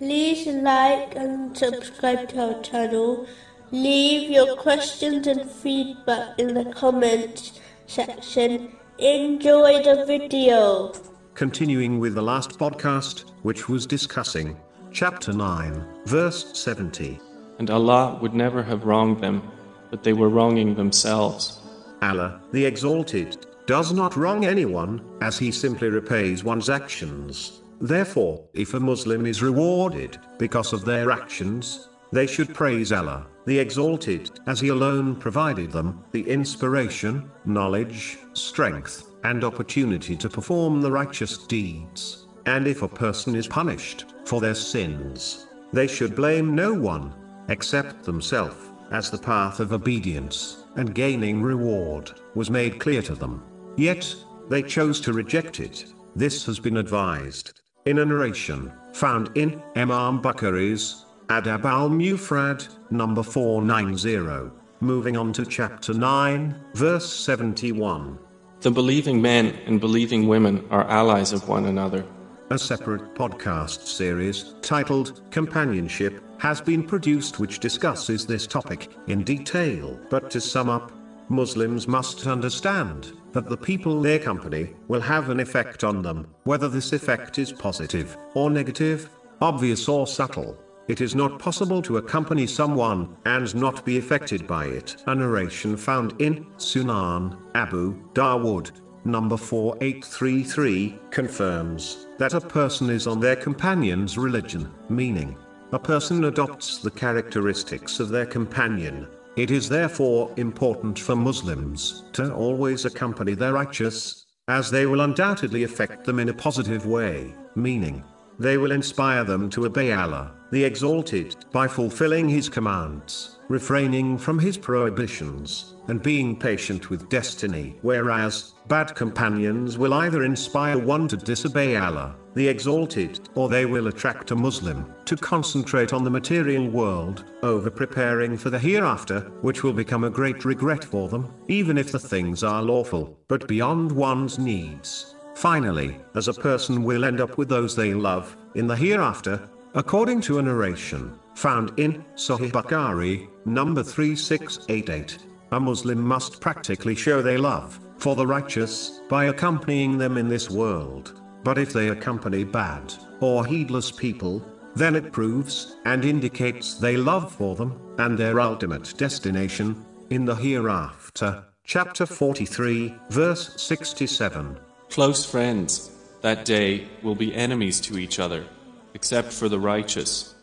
like and subscribe to our channel. Leave your questions and feedback in the comments section. Enjoy the video. Continuing with the last podcast, which was discussing chapter 9, verse 70. And Allah would never have wronged them, but they were wronging themselves. Allah, the Exalted, does not wrong anyone, as he simply repays one's actions. Therefore, if a Muslim is rewarded because of their actions, they should praise Allah, the Exalted, as He alone provided them the inspiration, knowledge, strength, and opportunity to perform the righteous deeds. And if a person is punished for their sins, they should blame no one except themselves, as the path of obedience and gaining reward was made clear to them. Yet, they chose to reject it. This has been advised in a narration found in Imam Bukhari's Adab al Mufrad, number 490. Moving on to chapter 9, verse 71. The believing men and believing women are allies of one another. A separate podcast series titled Companionship has been produced which discusses this topic in detail. But to sum up, Muslims must understand that the people they accompany will have an effect on them, whether this effect is positive or negative, obvious or subtle. It is not possible to accompany someone and not be affected by it. A narration found in Sunan Abu Dawood, number 4833, confirms that a person is on their companion's religion, meaning, a person adopts the characteristics of their companion. It is therefore important for Muslims to always accompany their righteous, as they will undoubtedly affect them in a positive way, meaning, they will inspire them to obey Allah, the Exalted, by fulfilling His commands, refraining from His prohibitions, and being patient with destiny. Whereas, bad companions will either inspire one to disobey Allah, the Exalted, or they will attract a Muslim to concentrate on the material world, over preparing for the hereafter, which will become a great regret for them, even if the things are lawful, but beyond one's needs. Finally, as a person will end up with those they love, in the hereafter, according to a narration, found in Sahih Bukhari, number 3688. A Muslim must practically show their love for the righteous by accompanying them in this world. But if they accompany bad or heedless people, then it proves and indicates they love for them and their ultimate destination in the hereafter. Chapter 43, verse 67. Close friends, that day, will be enemies to each other, except for the righteous.